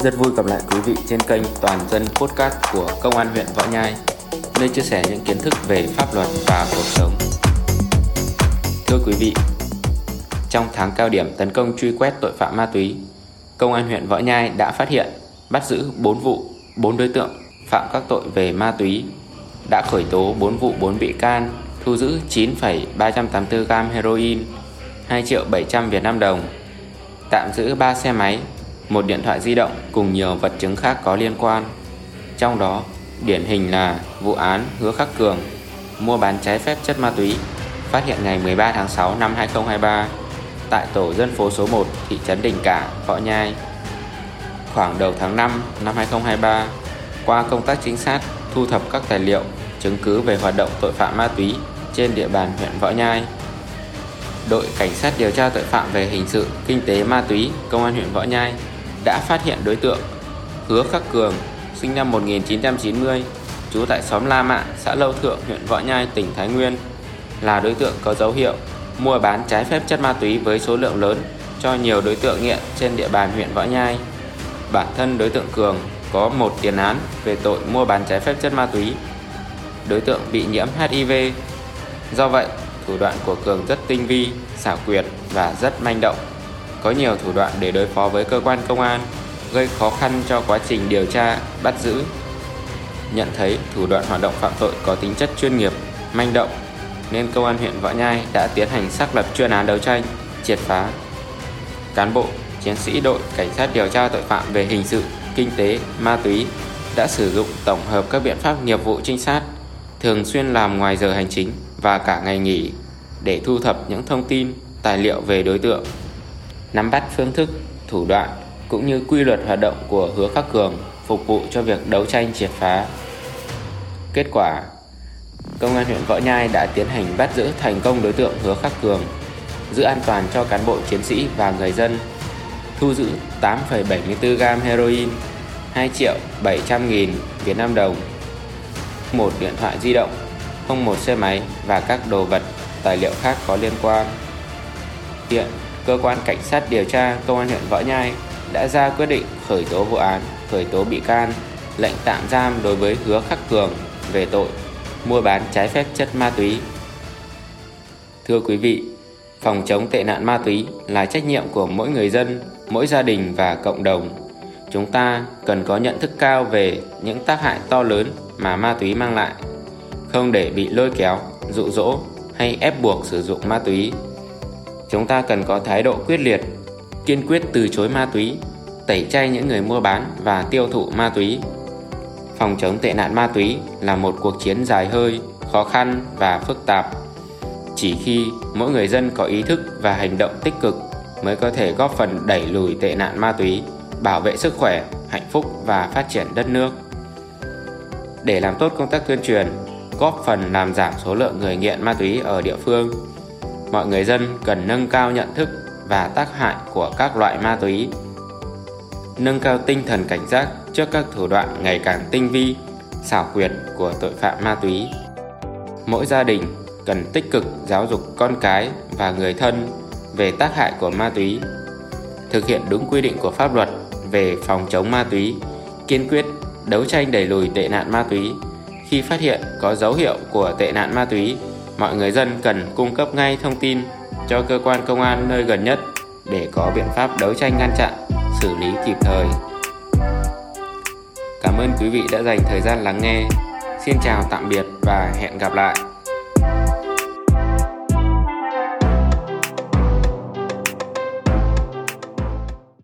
Rất vui gặp lại quý vị trên kênh Toàn dân Podcast của Công an huyện Võ Nhai, nơi chia sẻ những kiến thức về pháp luật và cuộc sống. Thưa quý vị, trong tháng cao điểm tấn công truy quét tội phạm ma túy, Công an huyện Võ Nhai đã phát hiện, bắt giữ 4 vụ, 4 đối tượng phạm các tội về ma túy, đã khởi tố 4 vụ 4 bị can, thu giữ 9,384 gram heroin, 2 triệu 700 Việt Nam đồng, tạm giữ 3 xe máy, một điện thoại di động cùng nhiều vật chứng khác có liên quan. Trong đó, điển hình là vụ án Hứa Khắc Cường mua bán trái phép chất ma túy phát hiện ngày 13 tháng 6 năm 2023 tại tổ dân phố số 1 thị trấn Đình Cả, Võ Nhai. Khoảng đầu tháng 5 năm 2023, qua công tác chính xác thu thập các tài liệu chứng cứ về hoạt động tội phạm ma túy trên địa bàn huyện Võ Nhai. Đội Cảnh sát điều tra tội phạm về hình sự, kinh tế ma túy, Công an huyện Võ Nhai đã phát hiện đối tượng Hứa Khắc Cường, sinh năm 1990, trú tại xóm La Mạ, xã Lâu Thượng, huyện Võ Nhai, tỉnh Thái Nguyên, là đối tượng có dấu hiệu mua bán trái phép chất ma túy với số lượng lớn cho nhiều đối tượng nghiện trên địa bàn huyện Võ Nhai. Bản thân đối tượng Cường có một tiền án về tội mua bán trái phép chất ma túy. Đối tượng bị nhiễm HIV. Do vậy, thủ đoạn của Cường rất tinh vi, xảo quyệt và rất manh động có nhiều thủ đoạn để đối phó với cơ quan công an, gây khó khăn cho quá trình điều tra, bắt giữ. Nhận thấy thủ đoạn hoạt động phạm tội có tính chất chuyên nghiệp, manh động, nên công an huyện Võ Nhai đã tiến hành xác lập chuyên án đấu tranh, triệt phá. Cán bộ, chiến sĩ đội cảnh sát điều tra tội phạm về hình sự, kinh tế, ma túy đã sử dụng tổng hợp các biện pháp nghiệp vụ trinh sát, thường xuyên làm ngoài giờ hành chính và cả ngày nghỉ để thu thập những thông tin, tài liệu về đối tượng nắm bắt phương thức, thủ đoạn cũng như quy luật hoạt động của Hứa Khắc Cường phục vụ cho việc đấu tranh triệt phá. Kết quả, Công an huyện Võ Nhai đã tiến hành bắt giữ thành công đối tượng Hứa Khắc Cường, giữ an toàn cho cán bộ chiến sĩ và người dân, thu giữ 8,74 gam heroin, 2 triệu 700 nghìn Việt Nam đồng, một điện thoại di động, không một xe máy và các đồ vật, tài liệu khác có liên quan. Hiện cơ quan cảnh sát điều tra công an huyện Võ Nhai đã ra quyết định khởi tố vụ án, khởi tố bị can, lệnh tạm giam đối với Hứa Khắc Cường về tội mua bán trái phép chất ma túy. Thưa quý vị, phòng chống tệ nạn ma túy là trách nhiệm của mỗi người dân, mỗi gia đình và cộng đồng. Chúng ta cần có nhận thức cao về những tác hại to lớn mà ma túy mang lại, không để bị lôi kéo, dụ dỗ hay ép buộc sử dụng ma túy Chúng ta cần có thái độ quyết liệt, kiên quyết từ chối ma túy, tẩy chay những người mua bán và tiêu thụ ma túy. Phòng chống tệ nạn ma túy là một cuộc chiến dài hơi, khó khăn và phức tạp. Chỉ khi mỗi người dân có ý thức và hành động tích cực mới có thể góp phần đẩy lùi tệ nạn ma túy, bảo vệ sức khỏe, hạnh phúc và phát triển đất nước. Để làm tốt công tác tuyên truyền, góp phần làm giảm số lượng người nghiện ma túy ở địa phương, mọi người dân cần nâng cao nhận thức và tác hại của các loại ma túy. Nâng cao tinh thần cảnh giác trước các thủ đoạn ngày càng tinh vi, xảo quyệt của tội phạm ma túy. Mỗi gia đình cần tích cực giáo dục con cái và người thân về tác hại của ma túy. Thực hiện đúng quy định của pháp luật về phòng chống ma túy, kiên quyết đấu tranh đẩy lùi tệ nạn ma túy khi phát hiện có dấu hiệu của tệ nạn ma túy mọi người dân cần cung cấp ngay thông tin cho cơ quan công an nơi gần nhất để có biện pháp đấu tranh ngăn chặn, xử lý kịp thời. Cảm ơn quý vị đã dành thời gian lắng nghe. Xin chào tạm biệt và hẹn gặp lại.